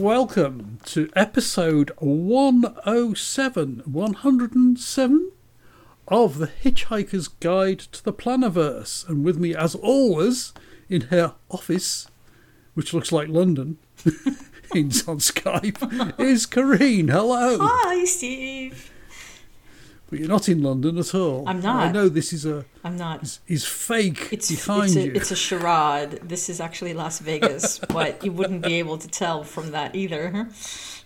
welcome to episode 107, 107 of The Hitchhiker's Guide to the Plannerverse. And with me, as always, in her office, which looks like London, in on Skype, is Kareen. Hello. Hi, Steve. But you're not in London at all. I'm not. I know this is a I'm not. is, is fake It's behind it's a, you. it's a charade. This is actually Las Vegas, but you wouldn't be able to tell from that either.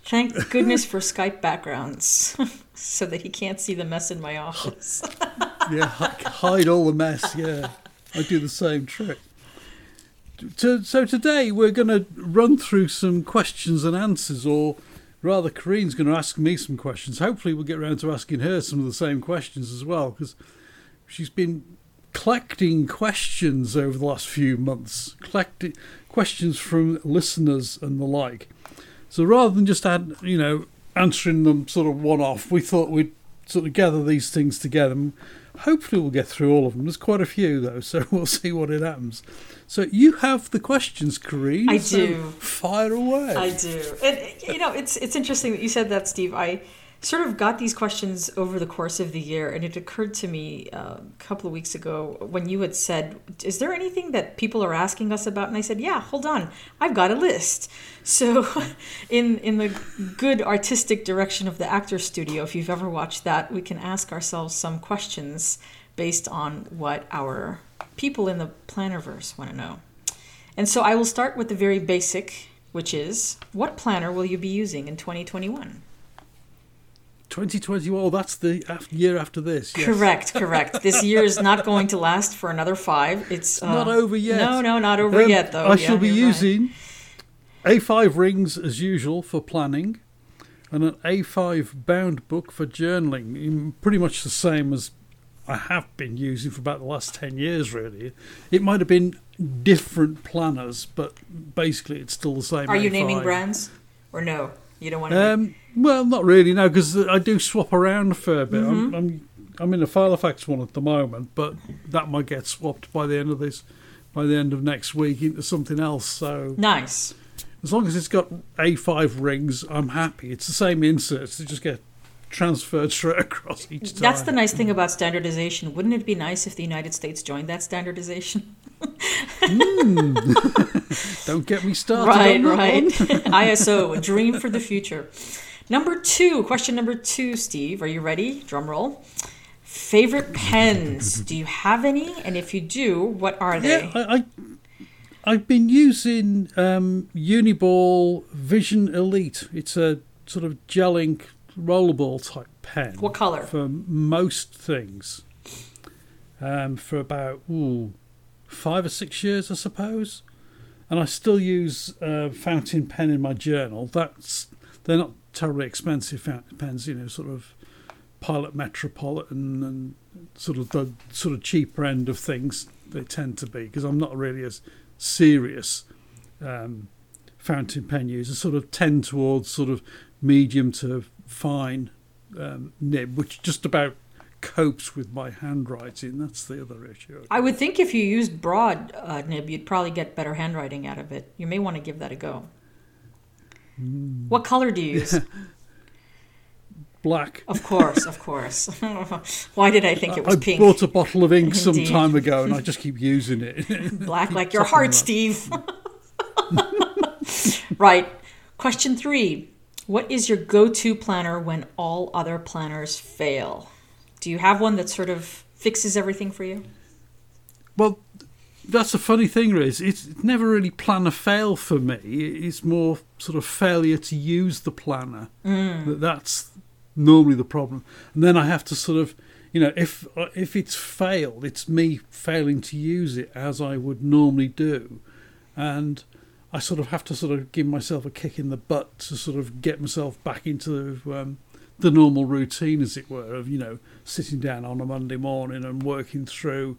Thank goodness for Skype backgrounds, so that he can't see the mess in my office. yeah, hide all the mess. Yeah, I do the same trick. To, so today we're going to run through some questions and answers, or rather, Kareen's going to ask me some questions. Hopefully, we'll get around to asking her some of the same questions as well, because she's been collecting questions over the last few months, collecting questions from listeners and the like. So rather than just add, you know, answering them sort of one off, we thought we'd sort of gather these things together. Hopefully, we'll get through all of them. There's quite a few though, so we'll see what it happens. So you have the questions, Kareen. I so do. Fire away. I do, and you know, it's it's interesting that you said that, Steve. I sort of got these questions over the course of the year, and it occurred to me uh, a couple of weeks ago when you had said, "Is there anything that people are asking us about?" And I said, "Yeah, hold on, I've got a list." So, in in the good artistic direction of the Actors Studio, if you've ever watched that, we can ask ourselves some questions based on what our people in the Plannerverse want to know. And so I will start with the very basic, which is what planner will you be using in 2021? 2020. Oh, that's the af- year after this. Yes. Correct, correct. this year is not going to last for another five. It's uh, Not over yet. No, no, not over Um, yet, though. I Yeah, shall be you're right. using A5 rings as usual for planning, and an A5 bound book for journaling. Pretty much the same as I have been using for about the last ten years. Really, it might have been different planners, but basically it's still the same. Are you A5. naming brands, or no? You don't want to. Um, well, not really, no, because I do swap around a fair bit. Mm-hmm. I'm, I'm I'm in a Filofax one at the moment, but that might get swapped by the end of this, by the end of next week into something else. So nice. as long as it's got A5 rings, I'm happy. It's the same inserts; they just get transferred straight across each time. That's the nice thing about standardization. Wouldn't it be nice if the United States joined that standardization? Don't get me started. right, on that right. ISO, a dream for the future. Number two, question number two, Steve. Are you ready? Drum roll. Favorite pens? Do you have any? And if you do, what are they? Yeah, I, I I've been using um, Uniball Vision Elite. It's a sort of gel ink rollerball type pen. What color? For most things. Um, for about ooh, five or six years, I suppose. And I still use uh, fountain pen in my journal. That's they're not terribly expensive fountain pens, you know, sort of Pilot Metropolitan and sort of the sort of cheaper end of things. They tend to be because I'm not really as serious um, fountain pen user. Sort of tend towards sort of medium to fine um, nib, which just about copes with my handwriting. That's the other issue. I would think if you used broad uh, nib, you'd probably get better handwriting out of it. You may want to give that a go. Mm. What color do you use? Black. of course, of course. Why did I think it was I pink? I bought a bottle of ink some time ago, and I just keep using it. Black like your heart. Steve. right. Question three. What is your go to planner when all other planners fail? Do you have one that sort of fixes everything for you? Well, that's a funny thing, Riz. It's never really planner fail for me. It's more sort of failure to use the planner. That That's normally the problem. And then I have to sort of, you know, if if it's failed, it's me failing to use it as I would normally do, and I sort of have to sort of give myself a kick in the butt to sort of get myself back into um, the normal routine, as it were, of you know sitting down on a Monday morning and working through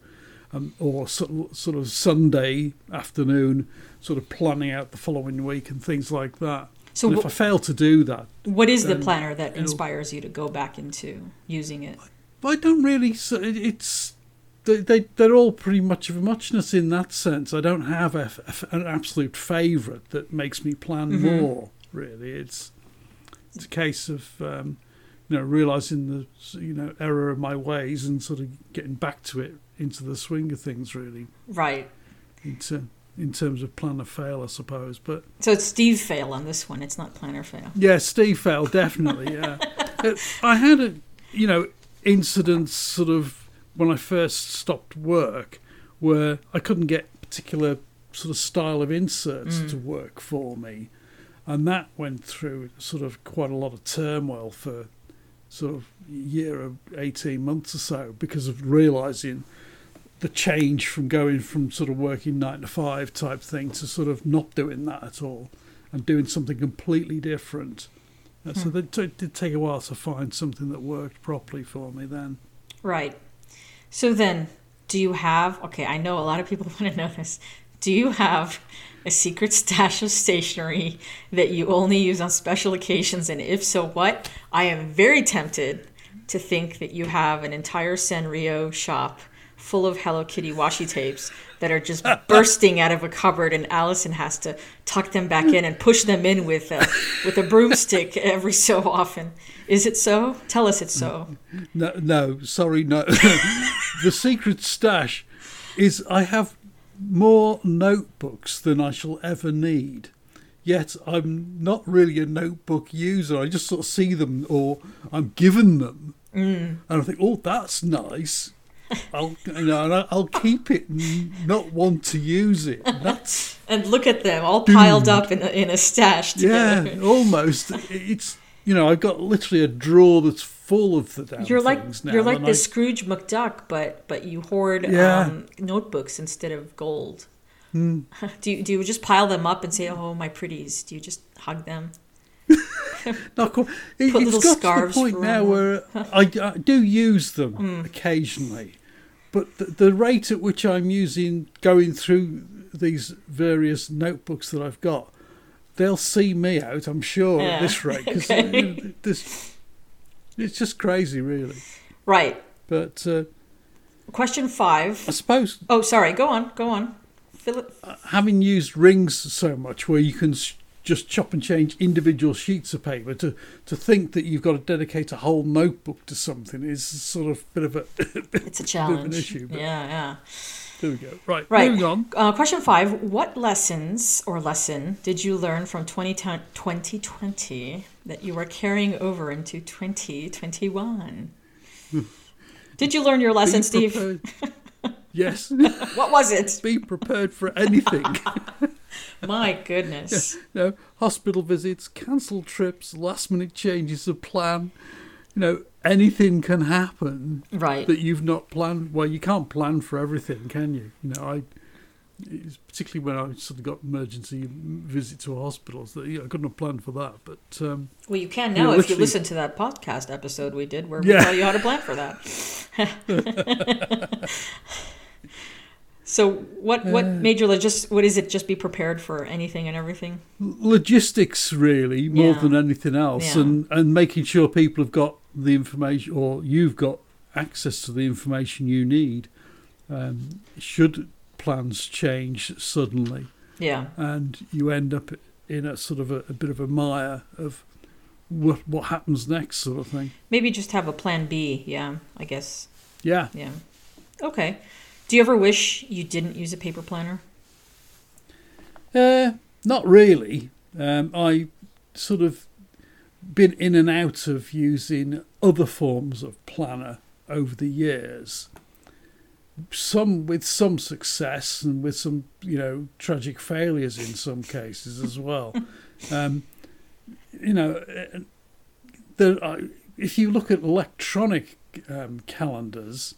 um, or sort sort of Sunday afternoon, sort of planning out the following week and things like that. So wh- if I fail to do that, What is the planner that inspires you to go back into using it? I don't really. It's they, they they're all pretty much of a muchness in that sense. I don't have a, a- an absolute favourite that makes me plan Mm-hmm. more. Really, it's it's a case of um, you know realizing the you know error of my ways and sort of getting back to it into the swing of things. Really, Right. into in terms of plan or fail, I suppose. But So it's Steve fail on this one. It's not plan or fail. yeah, Steve fail definitely. Yeah, I had a you know incidents sort of when I first stopped work where I couldn't get particular sort of style of inserts Mm. to work for me, and that went through sort of quite a lot of turmoil for sort of a year or eighteen months or so because of realizing the change from going from sort of working nine to five type thing to sort of not doing that at all and doing something completely different. Uh, So Hmm. it did take a while to find something that worked properly for me then. Right. So then, do you have? Okay, I know a lot of people want to know this. Do you have a secret stash of stationery that you only use on special occasions? And if so, what? I am very tempted to think that you have an entire Sanrio shop full of Hello Kitty washi tapes that are just bursting out of a cupboard, and Allison has to tuck them back in and push them in with a, with a broomstick every so often. Is it so? Tell us it's so. No, no, sorry, no. the secret stash is I have more notebooks than I shall ever need. Yet I'm not really a notebook user. I just sort of see them or I'm given them, Mm. and I think, oh, that's nice. I'll, you know, I'll keep it, and not want to use it. That's and look at them all piled up in a, in a stash yeah, almost. It's you know, I've got literally a drawer that's full of the damn You're like things now. you're like the I- Scrooge McDuck, but but you hoard Yeah. um, notebooks instead of gold. Hmm. Do you, do you just pile them up and say, "Oh, my pretties"? Do you just hug them? Not quite. It, Put it's little got scarves to the point now where I, I do use them Hmm. occasionally, but the, the rate at which I'm using going through these various notebooks that I've got, they'll see me out. I'm sure Yeah, at this rate because okay. this it's just crazy, really. Right. But uh, Question five. I suppose Oh, sorry. Go on. Go on. Philip. having used rings so much where you can just chop and change individual sheets of paper to to think that you've got to dedicate a whole notebook to something is sort of a bit of a It's a challenge. an issue, yeah, yeah. there we go right, Right. moving on Uh, question five. What lessons or lesson did you learn from 2010 2020 that you are carrying over into 2021? Did you learn your lesson, Steve? yes What was it? be prepared for anything My goodness. you know hospital visits cancelled trips last minute changes of plan you know anything can happen Right. that you've not planned. Well, you can't plan for everything, can you? You know, I particularly when I sort of got emergency visit to a hospital, so yeah, I couldn't have planned for that. But um, Well, you can Yeah, now if you listen to that podcast episode we did where we Yeah. tell you how to plan for that. so, what what Uh. made you what is it? Just be prepared for anything and everything. logistics, really, more Yeah. than anything else, Yeah. and and making sure people have got the information, or you've got access to the information you need. Um, should plans change suddenly, Yeah. and you end up in a sort of a, a bit of a mire of what what happens next, sort of thing. Maybe just have a plan B. Yeah, I guess. Yeah. Yeah. Okay. Do you ever wish you didn't use a paper planner? Uh, not really. Um, I sort of been in and out of using other forms of planner over the years. Some with some success and with some, you know, tragic failures in some cases as well. um, you know, uh, there are, if you look at electronic um, calendars,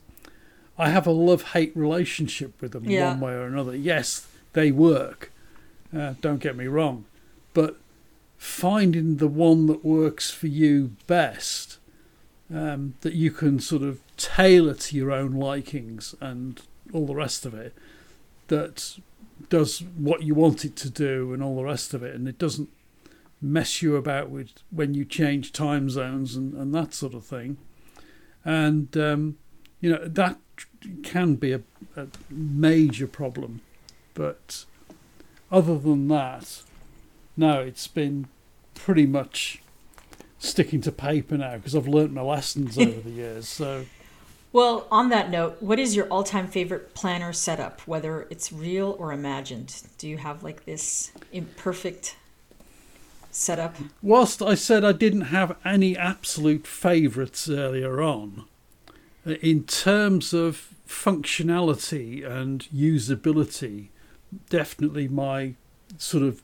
I have a love-hate relationship with them Yeah. one way or another. Yes, they work. Uh, don't get me wrong, but finding the one that works for you best, um, that you can sort of tailor to your own likings and all the rest of it, that does what you want it to do and all the rest of it, and it doesn't mess you about with when you change time zones and, and that sort of thing. And um, you know that can be a, a major problem, but other than that, no, it's been pretty much sticking to paper now because I've learnt my lessons over the years. So, Well, on that note, what is your all-time favorite planner setup, whether it's real or imagined? Do you have like this imperfect setup? whilst I said I didn't have any absolute favourites earlier on, in terms of functionality and usability, definitely my sort of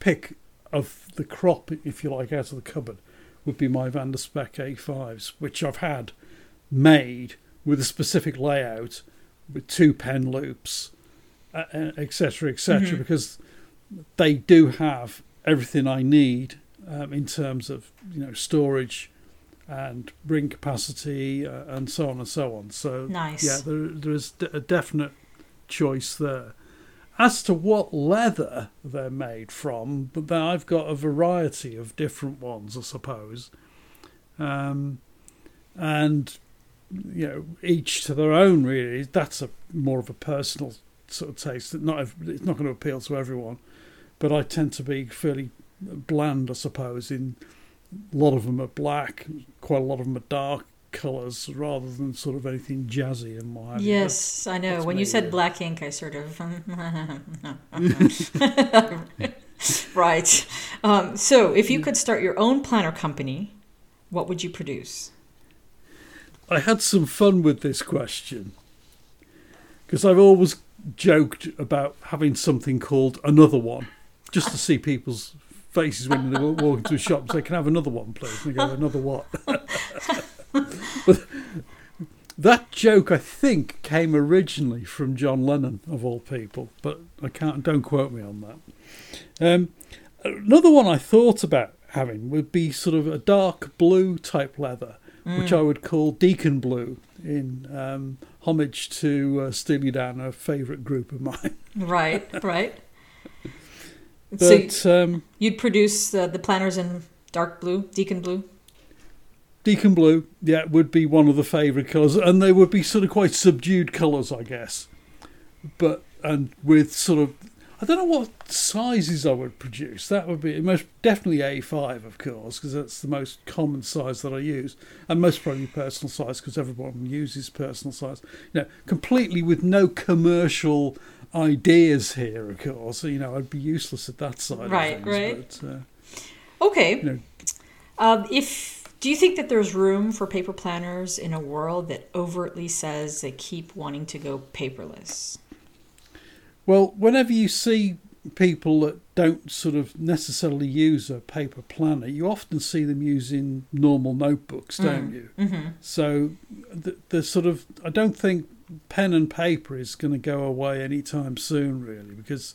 pick of the crop, if you like, out of the cupboard would be my Van der Spek A5s, which I've had made with a specific layout with two pen loops, etc., etc., Mhm. because they do have everything I need um, in terms of you know storage and ring capacity uh, and so on and so on. So Nice. yeah, there, there is d- a definite choice there. As to what leather they're made from, but then I've got a variety of different ones, I suppose, um, and you know each to their own. Really, that's a more of a personal sort of taste. Not it's not going to appeal to everyone, but I tend to be fairly bland, I suppose. In a lot of them are black, quite a lot of them are dark colours, rather than sort of anything jazzy and what have you. Yes, I know. When you said yeah. black ink, I sort of. right. Um, so, if you could start your own planner company, what would you produce? I had some fun with this question because I've always joked about having something called another one, just to see people's faces when they walk into a shop and say, "Can I have another one, please?" And they go, "Another what?" but that joke, I think, came originally from John Lennon, of all people, but I can't. Don't quote me on that. Um, another one I thought about having would be sort of a dark blue type leather which I would call Deacon Blue in um, homage to uh, Steely Dan, a favourite group of mine. Right, right. So, But um, you'd produce uh, the planners in dark blue, deacon blue? Deacon Blue, yeah, would be one of the favourite colours, and they would be sort of quite subdued colours, I guess. But and with sort of, I don't know what sizes I would produce. That would be most definitely A5, of course, because that's the most common size that I use, and most probably personal size because everyone uses personal size. You know, completely with no commercial ideas here, of course. You know, I'd be useless at that side Right, of things. right. But, uh, Okay. you know, Um, if do you think that there's room for paper planners in a world that overtly says they keep wanting to go paperless? Well, whenever you see people that don't sort of necessarily use a paper planner, you often see them using normal notebooks, don't you? Mm-hmm. So the, the sort of I don't think pen and paper is going to go away anytime soon, really, because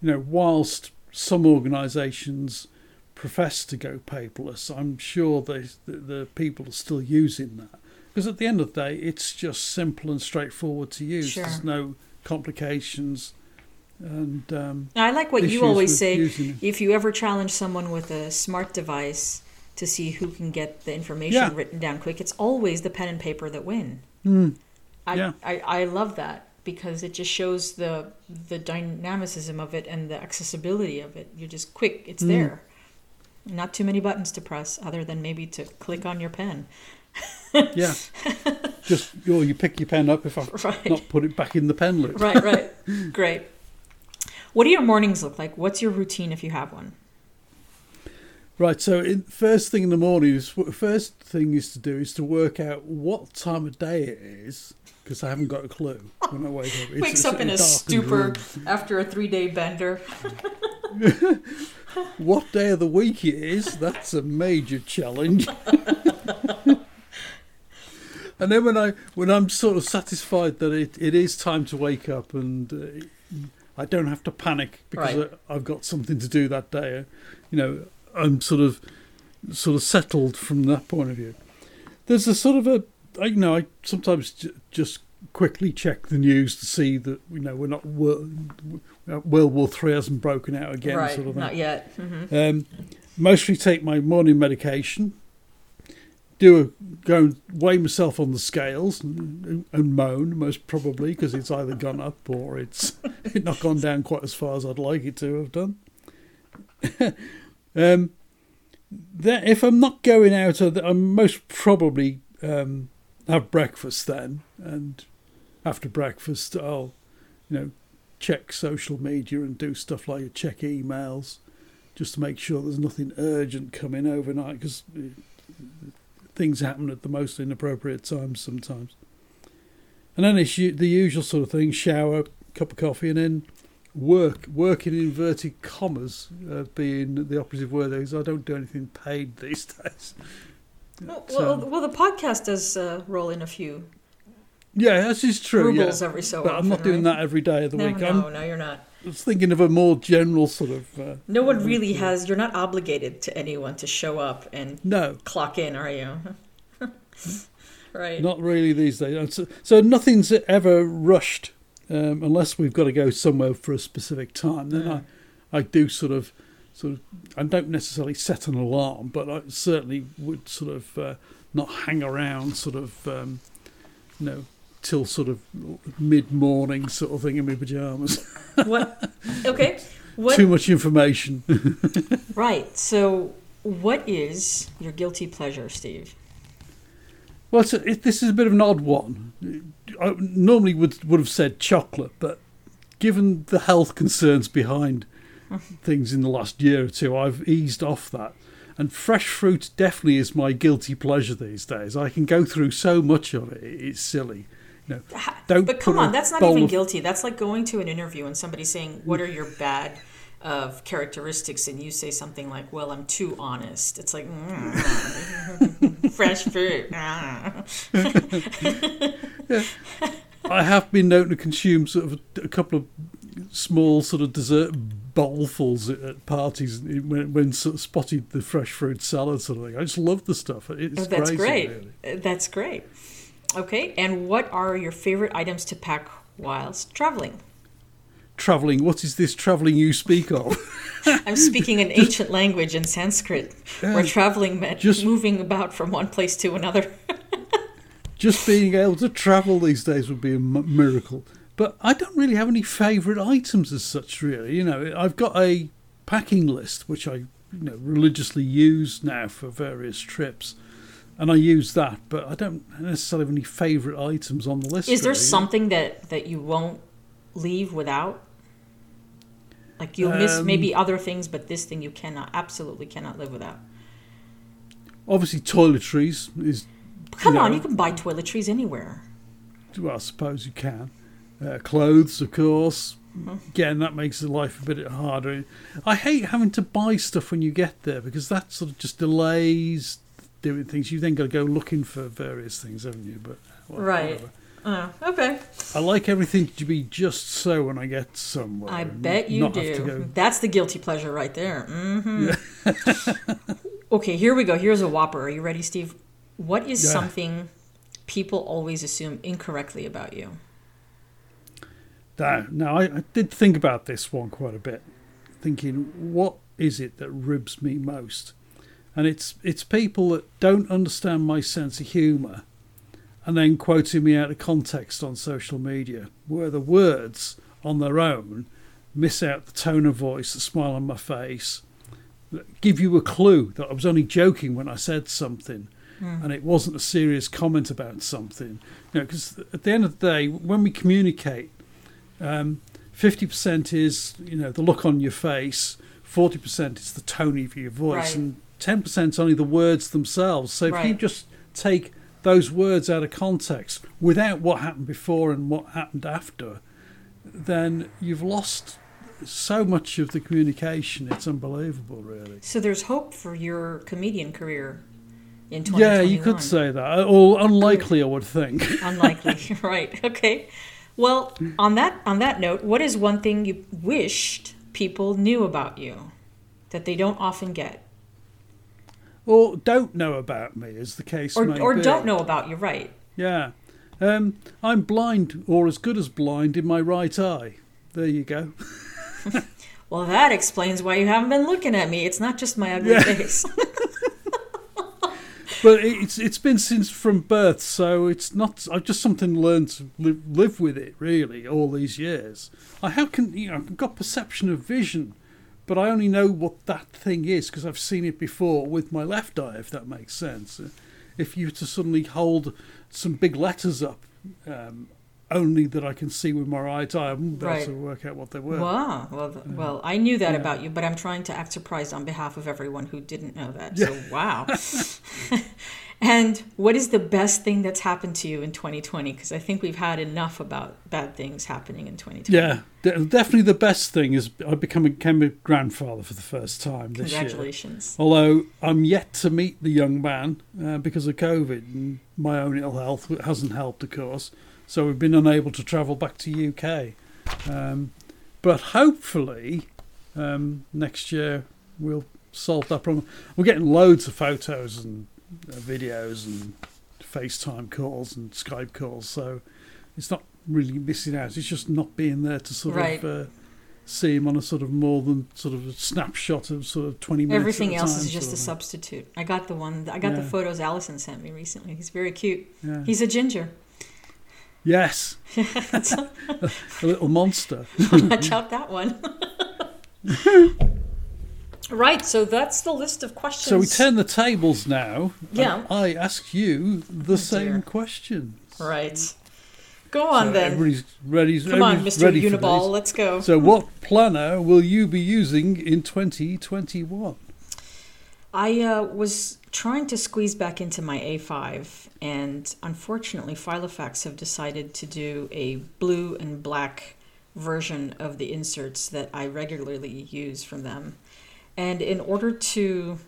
you know whilst some organisations profess to go paperless, I'm sure they, the, the people are still using that because at the end of the day, it's just simple and straightforward to use. Sure. There's no complications, and um, I like what you always say. If you ever challenge someone with a smart device to see who can get the information Yeah. written down quick, it's always the pen and paper that win. Mm, I, Yeah. I, I love that because it just shows the the dynamicism of it and the accessibility of it. You're just quick, it's Mm. there. Not too many buttons to press other than maybe to click on your pen. yeah, just or you pick your pen up if I Right. not put it back in the pen loop. right, right. Great. What do your mornings look like? What's your routine if you have one? Right. So, in, first thing in the morning is first thing is to do is to work out what time of day it is because I haven't got a clue when I wake up. It's- Wakes it's up in a stupor after a three day bender. What day of the week it is? That's a major challenge. and then when I when I'm sort of satisfied that it, it is time to wake up and uh, I don't have to panic because Right. I, I've got something to do that day, you know, I'm sort of sort of settled from that point of view. There's a sort of a I, you know I sometimes j- just quickly check the news to see that you know we're not World, World War Three hasn't broken out again, right, sort of thing. not yet. hmm Um, mostly take my morning medication. Do a, go and weigh myself on the scales and, and moan most probably because it's either gone up or it's not gone down quite as far as I'd like it to have done. Um, that if I'm not going out, I'm most probably um, have breakfast then, and after breakfast I'll, you know, check social media and do stuff like check emails, just to make sure there's nothing urgent coming overnight because things happen at the most inappropriate times sometimes. And then it's the usual sort of thing: shower, cup of coffee, and then work. Work in inverted commas, uh, being the operative word. Is I don't do anything paid these days. Well, so, well, well, the podcast does uh, roll in a few. Yeah, this is true. Rubles yeah. every so but often. I'm not doing right? that every day of the no, week. No, I'm, no, you're not. I was thinking of a more general sort of. Uh, no one really has. You're not obligated to anyone to show up and no clock in, are you? right. Not really these days. So, so nothing's ever rushed um, unless we've got to go somewhere for a specific time. Then mm. I, I do sort of, sort of. I don't necessarily set an alarm, but I certainly would sort of uh, not hang around, sort of, um, you know, till sort of mid morning sort of thing in my pajamas. what? Okay. What? Too much information. right. So, what is your guilty pleasure, Steve? Well, a, it, this is a bit of an odd one. I normally would would have said chocolate, but given the health concerns behind things in the last year or two, I've eased off that. And fresh fruit definitely is my guilty pleasure these days. I can go through so much of it; it's silly. You know, don't but come on, that's not even guilty. That's like going to an interview and somebody saying, "What are your bad of characteristics?" and you say something like, "Well, I'm too honest." It's like mm, fresh fruit. yeah. I have been known to consume sort of a, a couple of small sort of dessert bowlfuls at, at parties when, when sort of spotted the fresh fruit salad sort of thing. I just love the stuff. It's oh, that's crazy, great. Really. That's great. Okay, and what are your favorite items to pack whilst traveling? Traveling. What is this traveling you speak of? I'm speaking an ancient language in Sanskrit, yeah, where traveling meant just, moving about from one place to another. just being able to travel these days would be a m- miracle. But I don't really have any favourite items as such. Really, you know, I've got a packing list which I, you know, religiously use now for various trips and I use that, but I don't necessarily have any favourite items on the list. Is there really. something that that you won't leave without? Like you'll um, miss maybe other things, but this thing you cannot, absolutely cannot live without. Obviously, toiletries is. Come you know, on, you can buy toiletries anywhere. Well, I suppose you can. Uh, clothes, of course. Mm-hmm. Again, that makes life a bit harder. I hate having to buy stuff when you get there because that sort of just delays doing things. You've then got to go looking for various things, haven't you? But well, right. Oh, okay. I like everything to be just so when I get somewhere. I bet you do. That's the guilty pleasure right there. Mm-hmm. Yeah. okay, here we go. Here's a whopper. Are you ready, Steve? What is yeah. something people always assume incorrectly about you? Now, now I, I did think about this one quite a bit, thinking, what is it that ribs me most? and it's it's people that don't understand my sense of humour and then quoting me out of context on social media where the words on their own miss out the tone of voice the smile on my face give you a clue that I was only joking when I said something mm. and it wasn't a serious comment about something you know because at the end of the day when we communicate um, 50% is you know the look on your face 40% is the tone of your voice right. and 10% only the words themselves. So if right. you just take those words out of context without what happened before and what happened after, then you've lost so much of the communication. It's unbelievable, really. So there's hope for your comedian career in 2021. Yeah, you could say that. Or unlikely. I would think. unlikely, right? Okay. Well, on that on that note, what is one thing you wished people knew about you that they don't often get? Or don't know about me, as the case or, may or be. don't know about you, right? Yeah. Um, I'm blind, or as good as blind, in my right eye. There you go. well, that explains why you haven't been looking at me. It's not just my ugly yeah. face. but it's it's been since from birth, so it's not. I've just something learned to live, live with it really all these years. I have can you know I've got perception of vision, but I only know what that thing is because I've seen it before with my left eye, if that makes sense. If you were to suddenly hold some big letters up, um, only that I can see with my right eye, I wouldn't be Right. able to work out what they were. Wow. Well, well, I knew that Yeah. about you, but I'm trying to act surprised on behalf of everyone who didn't know that. So, wow. and what is the best thing that's happened to you in 2020? Because I think we've had enough about bad things happening in 2020. Yeah, de- definitely the best thing is I become a, became a grandfather for the first time this year. Congratulations. Although I'm yet to meet the young man uh, because of COVID and my own ill health hasn't helped, of course. So we've been unable to travel back to UK. Um, but hopefully um, next year we'll solve that problem. We're getting loads of photos and videos and FaceTime calls and Skype calls. So it's not really missing out. It's just not being there to sort Right. of uh, see him on a sort of more than sort of a snapshot of sort of 20 minutes. Everything else time is just a substitute. I got the one. I got the photos Allison sent me recently. He's very cute. Yeah. He's a ginger. Yes, a little monster. Watch out that one. Right. So that's the list of questions. So we turn the tables now. Yeah. I ask you the Oh, same dear. question. Right. Go on so then. Everybody's ready. Come on, Mr. Uniball. Let's go. So, what planner will you be using in 2021? I uh, was trying to squeeze back into my A5, and unfortunately, Filofax have decided to do a blue and black version of the inserts that I regularly use from them. And in order to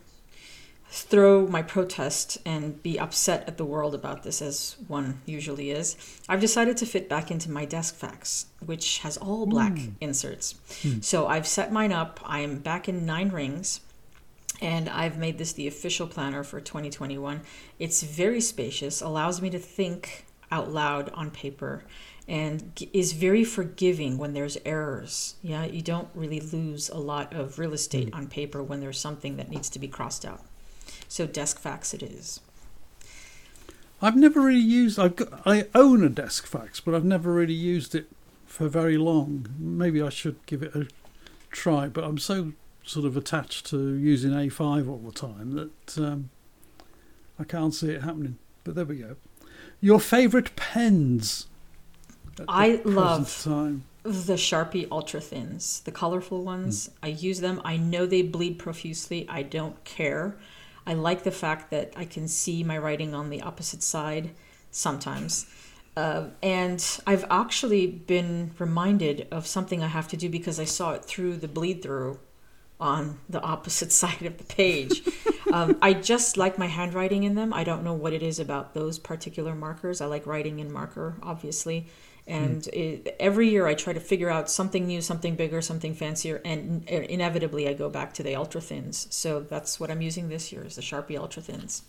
throw my protest and be upset at the world about this, as one usually is, I've decided to fit back into my desk fax, which has all hmm. black inserts. Hmm. So I've set mine up. I'm back in nine rings and I've made this the official planner for 2021. It's very spacious, allows me to think out loud on paper, and is very forgiving when there's errors. Yeah, you don't really lose a lot of real estate on paper when there's something that needs to be crossed out. So desk fax it is. I've never really used. I've got, I own a desk fax, but I've never really used it for very long. Maybe I should give it a try. But I'm so sort of attached to using A5 all the time that um, I can't see it happening. But there we go. Your favourite pens? I love time. The Sharpie Ultra Thins, the colorful ones, I use them. I know they bleed profusely. I don't care. I like the fact that I can see my writing on the opposite side sometimes. Uh, and I've actually been reminded of something I have to do because I saw it through the bleed through on the opposite side of the page. um, I just like my handwriting in them. I don't know what it is about those particular markers. I like writing in marker, obviously. And it, every year I try to figure out something new, something bigger, something fancier, and in- inevitably I go back to the ultra thins. So that's what I'm using this year is the Sharpie ultra thins.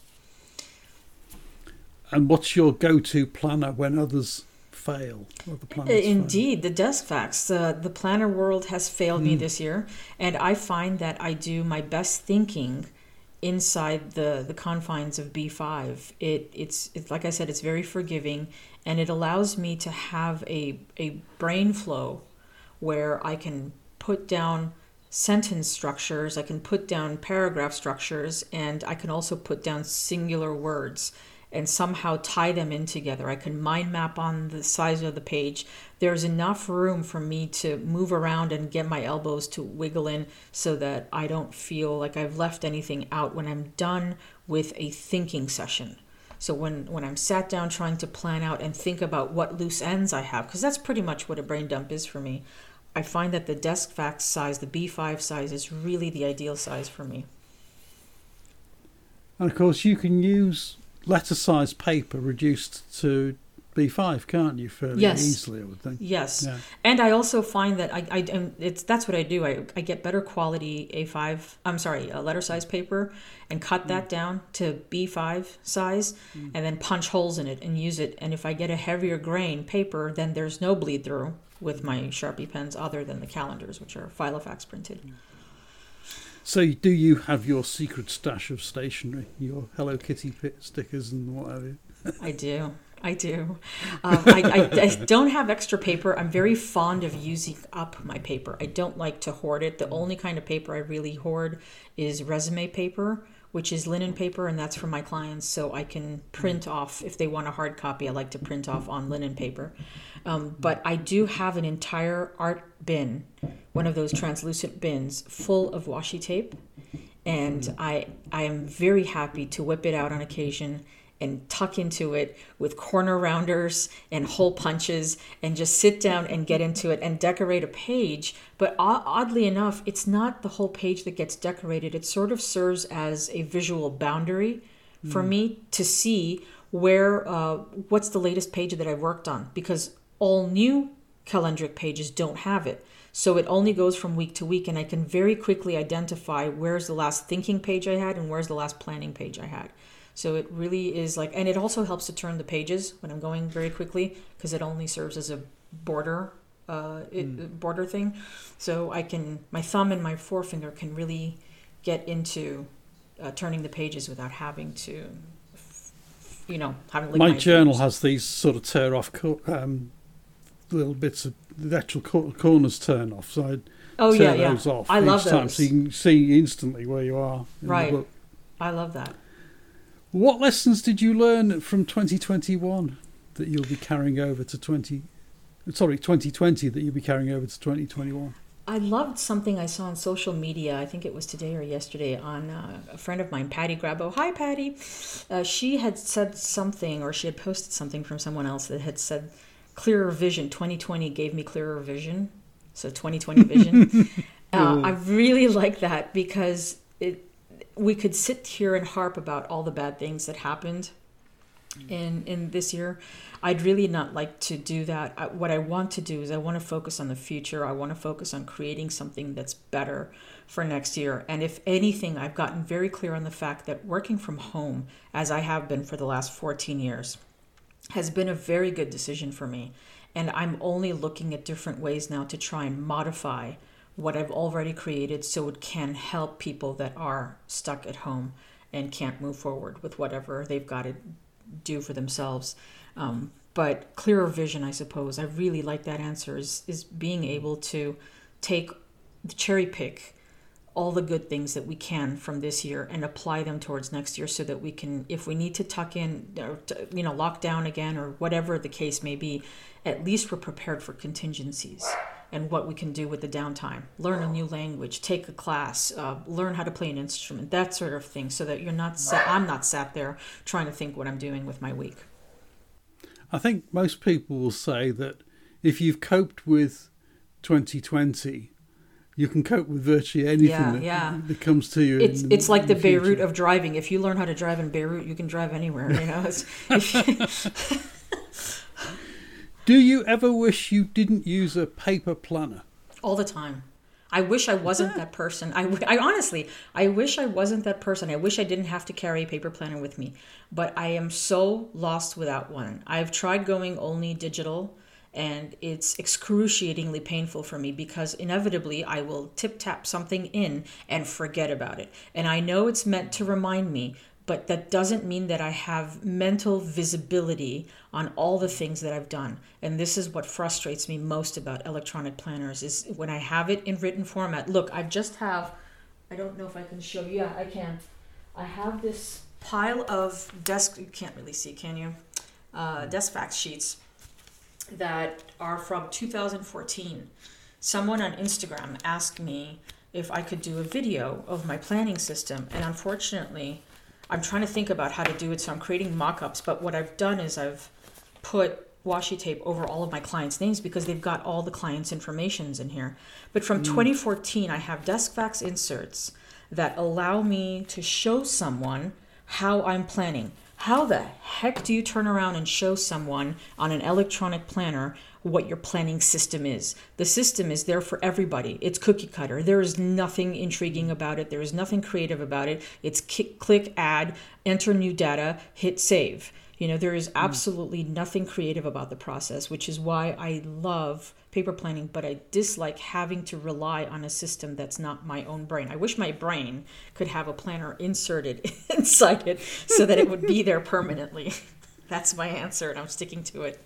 And what's your go-to planner when others fail? Other planners fail? Indeed, the desk. Uh, the planner world has failed me this year, and I find that I do my best thinking inside the, the confines of B5. It it's it's like I said, it's very forgiving, and it allows me to have a a brain flow where I can put down sentence structures, I can put down paragraph structures, and I can also put down singular words and somehow tie them in together. I can mind map on the size of the page. There's enough room for me to move around and get my elbows to wiggle in so that I don't feel like I've left anything out when I'm done with a thinking session. So when when I'm sat down trying to plan out and think about what loose ends I have, because that's pretty much what a brain dump is for me. I find that the desk fax size, the B5 size, is really the ideal size for me. And of course, you can use letter size paper reduced to B5, can't you? Fairly Yes. easily, I would think. Yes, Yeah. and I also find that I, I and it's that's what I do. I, I get better quality A5. I'm sorry, a letter size paper, and cut that mm. down to B5 size, mm. and then punch holes in it and use it. And if I get a heavier grain paper, then there's no bleed through with my mm. Sharpie pens, other than the calendars, which are Filofax printed. So, do you have your secret stash of stationery, your Hello Kitty pit stickers and what have you? I do. I do. Um, I, I, I, don't have extra paper. I'm very fond of using up my paper. I don't like to hoard it. The only kind of paper I really hoard is resume paper, which is linen paper, and that's for my clients. So I can print off if they want a hard copy. I like to print off on linen paper. Um, but I do have an entire art bin, one of those translucent bins, full of washi tape, and I I am very happy to whip it out on occasion and tuck into it with corner rounders and hole punches and just sit down and get into it and decorate a page. But oddly enough, it's not the whole page that gets decorated. It sort of serves as a visual boundary for mm. me to see where uh, what's the latest page that I've worked on because all new calendric pages don't have it. So it only goes from week to week, and I can very quickly identify where's the last thinking page I had and where's the last planning page I had. So it really is like, and it also helps to turn the pages when I'm going very quickly because it only serves as a border, uh, it, mm. border thing. So I can, my thumb and my forefinger can really get into uh, turning the pages without having to, you know, having. My, my journal fingers. has these sort of tear off um, little bits of the actual corners turn off. So I oh yeah, yeah. off I love those. time so you can see instantly where you are. Right. I love that. What lessons did you learn from 2021 that you'll be carrying over to 20? Sorry, 2020 that you'll be carrying over to 2021. I loved something I saw on social media. I think it was today or yesterday on uh, a friend of mine, Patty Grabo. Hi, Patty. Uh, she had said something, or she had posted something from someone else that had said, "Clearer vision. 2020 gave me clearer vision." So 2020 vision. uh, I really like that because we could sit here and harp about all the bad things that happened in in this year. I'd really not like to do that. I, what i want to do is i want to focus on the future. I want to focus on creating something that's better for next year. And if anything i've gotten very clear on the fact that working from home as i have been for the last 14 years has been a very good decision for me. And i'm only looking at different ways now to try and modify what I've already created so it can help people that are stuck at home and can't move forward with whatever they've got to do for themselves. Um, but clearer vision, I suppose. I really like that answer is, is being able to take the cherry pick all the good things that we can from this year and apply them towards next year so that we can if we need to tuck in or you know lock down again or whatever the case may be at least we're prepared for contingencies and what we can do with the downtime. Learn a new language, take a class, uh, learn how to play an instrument, that sort of thing, so that you're not sat, I'm not sat there trying to think what I'm doing with my week. I think most people will say that if you've coped with 2020, you can cope with virtually anything yeah, that, yeah. that comes to you. It's in, it's like the, the Beirut of driving. If you learn how to drive in Beirut, you can drive anywhere. You know. Do you ever wish you didn't use a paper planner? All the time. I wish I wasn't that person. I, I honestly, I wish I wasn't that person. I wish I didn't have to carry a paper planner with me. But I am so lost without one. I've tried going only digital and it's excruciatingly painful for me because inevitably I will tip tap something in and forget about it. And I know it's meant to remind me, but that doesn't mean that I have mental visibility on all the things that I've done. And this is what frustrates me most about electronic planners is when I have it in written format. Look, I just have I don't know if I can show you. Yeah, I can. I have this pile of desk you can't really see, can you? Uh, desk fax sheets that are from 2014. Someone on Instagram asked me if I could do a video of my planning system, and unfortunately, I'm trying to think about how to do it, so I'm creating mock-ups. But what I've done is I've put washi tape over all of my clients' names because they've got all the clients' informations in here. But from mm. 2014, I have desk fax inserts that allow me to show someone how I'm planning. How the heck do you turn around and show someone on an electronic planner what your planning system is. The system is there for everybody. It's cookie cutter. There is nothing intriguing about it. There is nothing creative about it. It's click, add, enter new data, hit save. You know, there is hmm. absolutely nothing creative about the process, which is why I love paper planning, but I dislike having to rely on a system that's not my own brain. I wish my brain could have a planner inserted inside it so that it would be there permanently. That's my answer, and I'm sticking to it.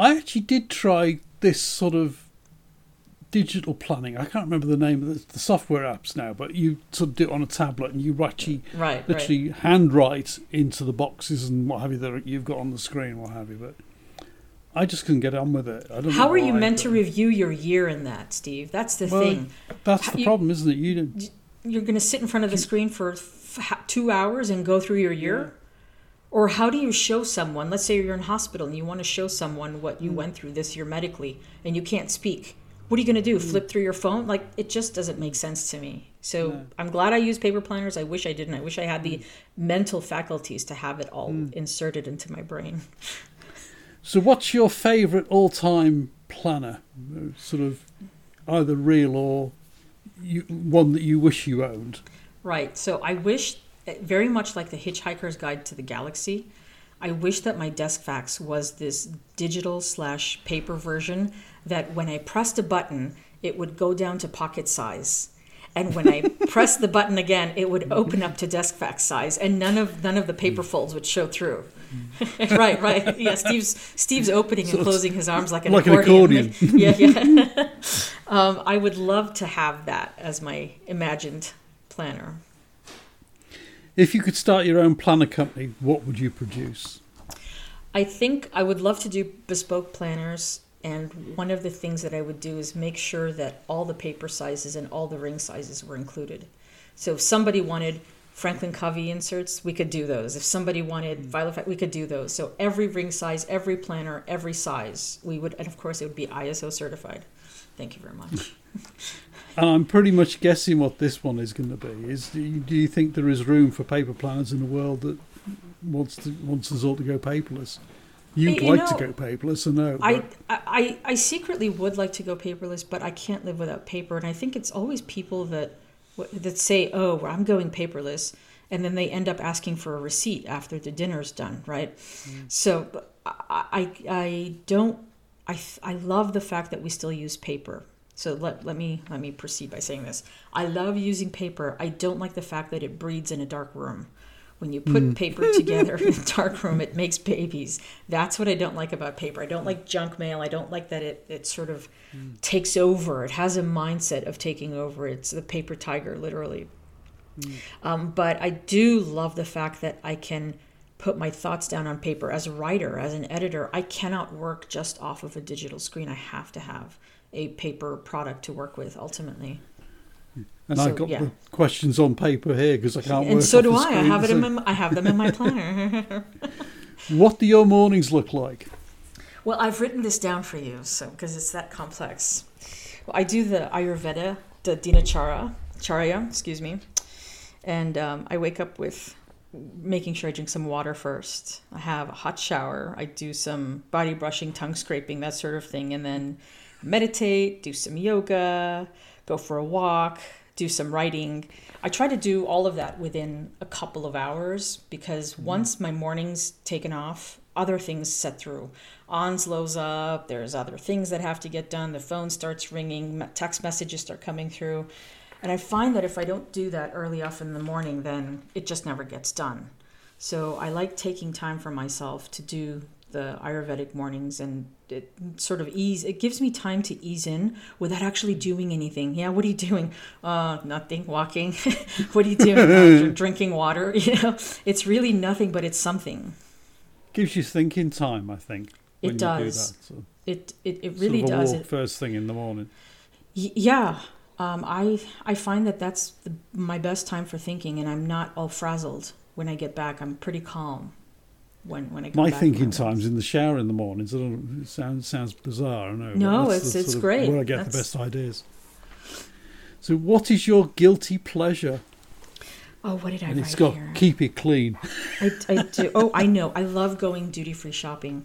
I actually did try this sort of digital planning. I can't remember the name of the, the software apps now, but you sort of do it on a tablet and you actually Right, literally handwrite into the boxes and what have you that you've got on the screen, what have you. But I just couldn't get on with it. I don't How are you meant to review your year in that, Steve? That's the Well, thing. That's How- the you- problem, isn't it? You don't. You're going to sit in front of the screen for f- two hours and go through your year? Or how do you show someone, let's say you're in hospital and you want to show someone what you went through this year medically and you can't speak. What are you going to do? Hmm. Flip through your phone? Like, it just doesn't make sense to me. So I'm glad I use paper planners. I wish I didn't. I wish I had the Hmm. mental faculties to have it all inserted into my brain. So, what's your favourite all-time planner? Sort of either real or you, one that you wish you owned. Right. So I wish, very much like the Hitchhiker's Guide to the Galaxy, I wish that my desk fax was this digital slash paper version that when I pressed a button, it would go down to pocket size. And when I pressed the button again, it would open up to desk fax size, and none of none of the paper folds would show through. right, right. Yeah, Steve's Steve's opening and So it's closing his arms like an like an accordion. yeah, yeah. um, I would love to have that as my imagined planner. If you could start your own planner company, what would you produce? I think I would love to do bespoke planners, and one of the things that I would do is make sure that all the paper sizes and all the ring sizes were included. So if somebody wanted Franklin Covey inserts, we could do those. If somebody wanted Violet, we could do those. So every ring size, every planner, every size, we would, and of course it would be ISO certified. Thank you very much. And I'm pretty much guessing what this one is going to be. Is do you, do you think there is room for paper planners in a world that wants to wants us all to go paperless? You'd You like to go paperless, I know. I, I, I secretly would like to go paperless, but I can't live without paper. And I think it's always people that that say, "Oh, well, I'm going paperless," and then they end up asking for a receipt after the dinner's done, right? Mm. So I, I, I don't. I, I love the fact that we still use paper. So let, let me let me proceed by saying this. I love using paper. I don't like the fact that it breeds in a dark room. When you put hmm. paper together in a dark room, it makes babies. That's what I don't like about paper. I don't like junk mail. I don't like that it, it sort of hmm. takes over. It has a mindset of taking over. It's the paper tiger, literally. Hmm. Um, but I do love the fact that I can put my thoughts down on paper. As a writer, as an editor, I cannot work just off of a digital screen. I have to have a paper product to work with ultimately. and so, I've got yeah. the questions on paper here because I can't. and work so do I. I screen, have it in my, I have them in my planner. What do your mornings look like? Well, I've written this down for you, so because it's that complex. Well, I do the Ayurveda, the Dinachara, Charya, excuse me, and um, I wake up with making sure I drink some water first. I have a hot shower. I do some body brushing, tongue scraping, that sort of thing, and then meditate, do some yoga, go for a walk, do some writing. I try to do all of that within a couple of hours because mm-hmm. once my morning's taken off, other things set through. Onslow's up, there's other things that have to get done, the phone starts ringing, text messages start coming through. And I find that if I don't do that early off in the morning, then it just never gets done. So I like taking time for myself to do the Ayurvedic mornings and it sort of ease it gives me time to ease in without actually doing anything. Yeah, what are you doing? Uh nothing, walking. what are you doing? Uh, drinking water, you know. It's really nothing but it's something. Gives you thinking time, I think. It when does. You do that. So, It it, it sort really of a does. walk It, first thing in the morning. Y- yeah um, I I find that that's the, my best time for thinking, and I'm not all frazzled when I get back. I'm pretty calm when when I My thinking times in the shower in the mornings. I It sounds sounds bizarre. I know. No, it's- it's great. Where I get That's- the best ideas. So, what is your guilty pleasure? Oh, what did I And write it's got here? keep it clean. I, I do. Oh, I know. I love going duty free shopping.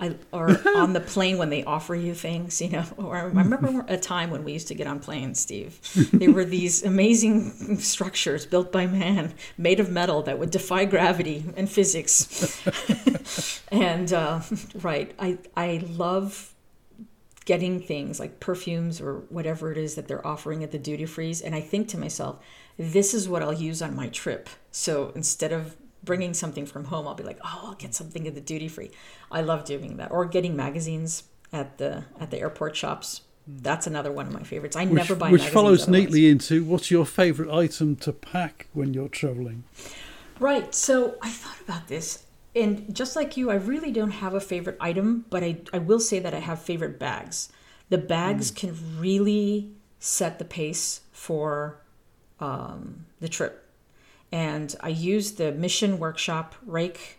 I or on the plane when they offer you things, you know. Or I remember a time when we used to get on planes, Steve. There were these amazing structures built by man, made of metal that would defy gravity and physics. and uh, right, I I love getting things like perfumes or whatever it is that they're offering at the duty frees and i think to myself this is what i'll use on my trip so instead of bringing something from home, I'll be like, oh, I'll get something at the duty free. I love doing that, or getting magazines at the at the airport shops. That's another one of my favorites. I which, never buy which follows otherwise. neatly into what's your favourite item to pack when you're travelling? Right. So I thought about this. And just like you, I really don't have a favorite item, but I, I will say that I have favorite bags. The bags can really set the pace for um, the trip. And I use the Mission Workshop Rake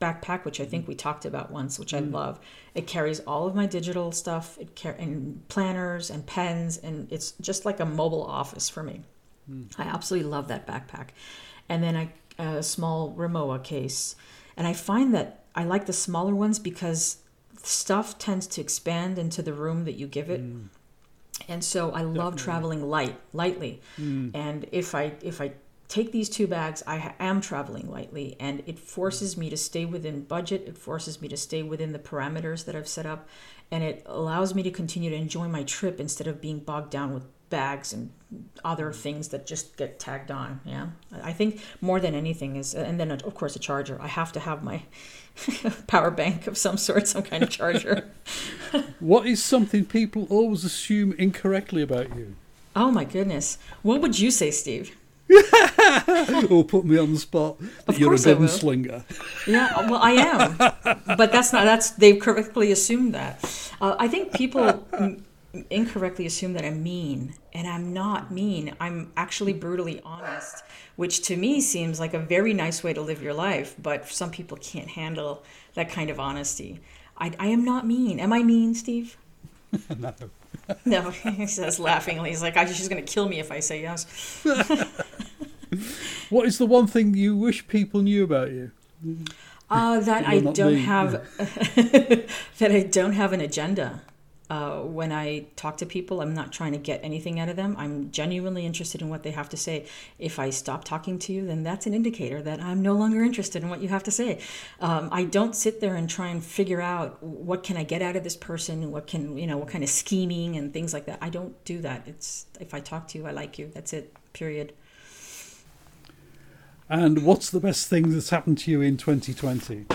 backpack, which I think we talked about once, which I mm-hmm. love. It carries all of my digital stuff, it car- and planners and pens, and it's just like a mobile office for me. Hmm. I absolutely love that backpack. And then I a small Rimowa case, and I find that I like the smaller ones because stuff tends to expand into the room that you give it. Hmm. And so I love traveling light, lightly. Hmm. And if I if I take these two bags, I am traveling lightly, and it forces me to stay within budget. It forces me to stay within the parameters that I've set up, and it allows me to continue to enjoy my trip instead of being bogged down with bags and other things that just get tagged on. Yeah, I think more than anything is, and then of course a charger. I have to have my power bank of some sort, some kind of charger. What is something people always assume incorrectly about you? oh my goodness, what would you say, Steve? or put me on the spot that Of you're a course I will. gunslinger. Yeah, well, I am, but that's not. That's they've correctly assumed that. Uh, I think people m- incorrectly assume that I'm mean, and I'm not mean. I'm actually brutally honest, which to me seems like a very nice way to live your life. But some people can't handle that kind of honesty. I, I am not mean. Am I mean, Steve? no. No, he says laughingly. He's like, "She's going to kill me if I say yes." What is the one thing you wish people knew about you? Uh, that You're I don't me. have that I don't have an agenda. Uh, when I talk to people, I'm not trying to get anything out of them. I'm genuinely interested in what they have to say. If I stop talking to you, then that's an indicator that I'm no longer interested in what you have to say. Um, I don't sit there and try and figure out what can I get out of this person, what can you know, what kind of scheming and things like that. I don't do that. It's if I talk to you, I like you. That's it. Period. And what's the best thing that's happened to you in 2020?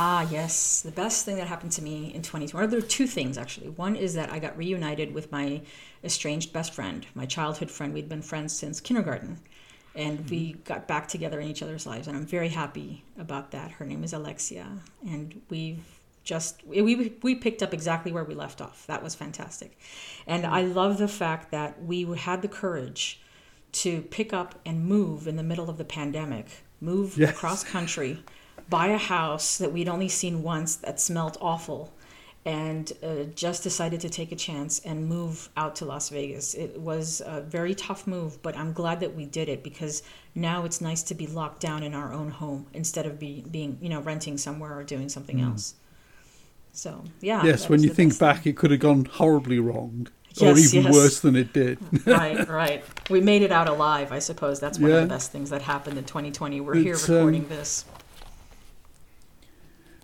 Ah, yes. The best thing that happened to me in 2020, or there are two things actually. One is that I got reunited with my estranged best friend, my childhood friend. We'd been friends since kindergarten. And we got back together in each other's lives. And I'm very happy about that. Her name is Alexia. And we've just, we, we, picked up exactly where we left off. That was fantastic. And I love the fact that we had the courage to pick up and move in the middle of the pandemic, move Yes. across country, buy a house that we'd only seen once that smelled awful, and uh, just decided to take a chance and move out to Las Vegas. It was a very tough move, but I'm glad that we did it because now it's nice to be locked down in our own home instead of be, being, you know, renting somewhere or doing something else. So, yeah. yes, when you think best thing. back, it could have gone horribly wrong. or even yes. worse than it did. right, right. We made it out alive, I suppose. That's one Yeah. of the best things that happened in 2020. We're here It's, um, recording this.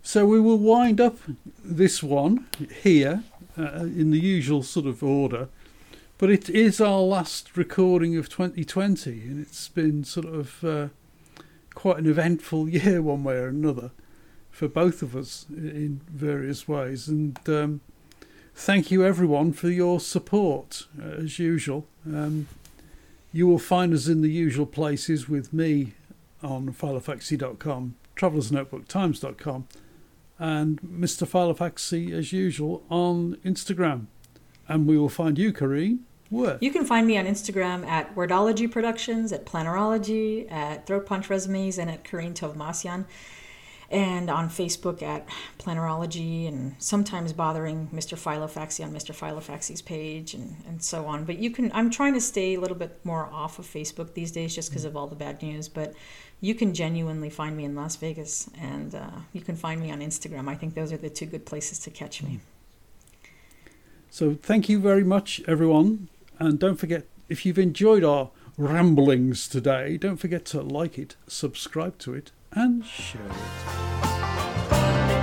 So we will wind up this one here uh, in the usual sort of order. But it is our last recording of 2020, and it's been sort of uh, quite an eventful year, one way or another, for both of us in various ways. And um, thank you, everyone, for your support, uh, as usual. Um, you will find us in the usual places with me on philofaxy.com, travelersnotebooktimes.com, and Mr. Philofaxy, as usual, on Instagram. And we will find you, Karine, where? You can find me on Instagram at Wordology Productions, at Plannerology, at Throat Punch Resumes, and at Karine Tovmasyan. And on Facebook at Plannerology, and sometimes bothering Mr. Philofaxy on Mr. Philofaxy's page, and, and so on. But you can, I'm trying to stay a little bit more off of Facebook these days just because of all the bad news. But you can genuinely find me in Las Vegas, and uh, you can find me on Instagram. I think those are the two good places to catch me. So thank you very much, everyone. And don't forget, if you've enjoyed our ramblings today, don't forget to like it, subscribe to it, and share it.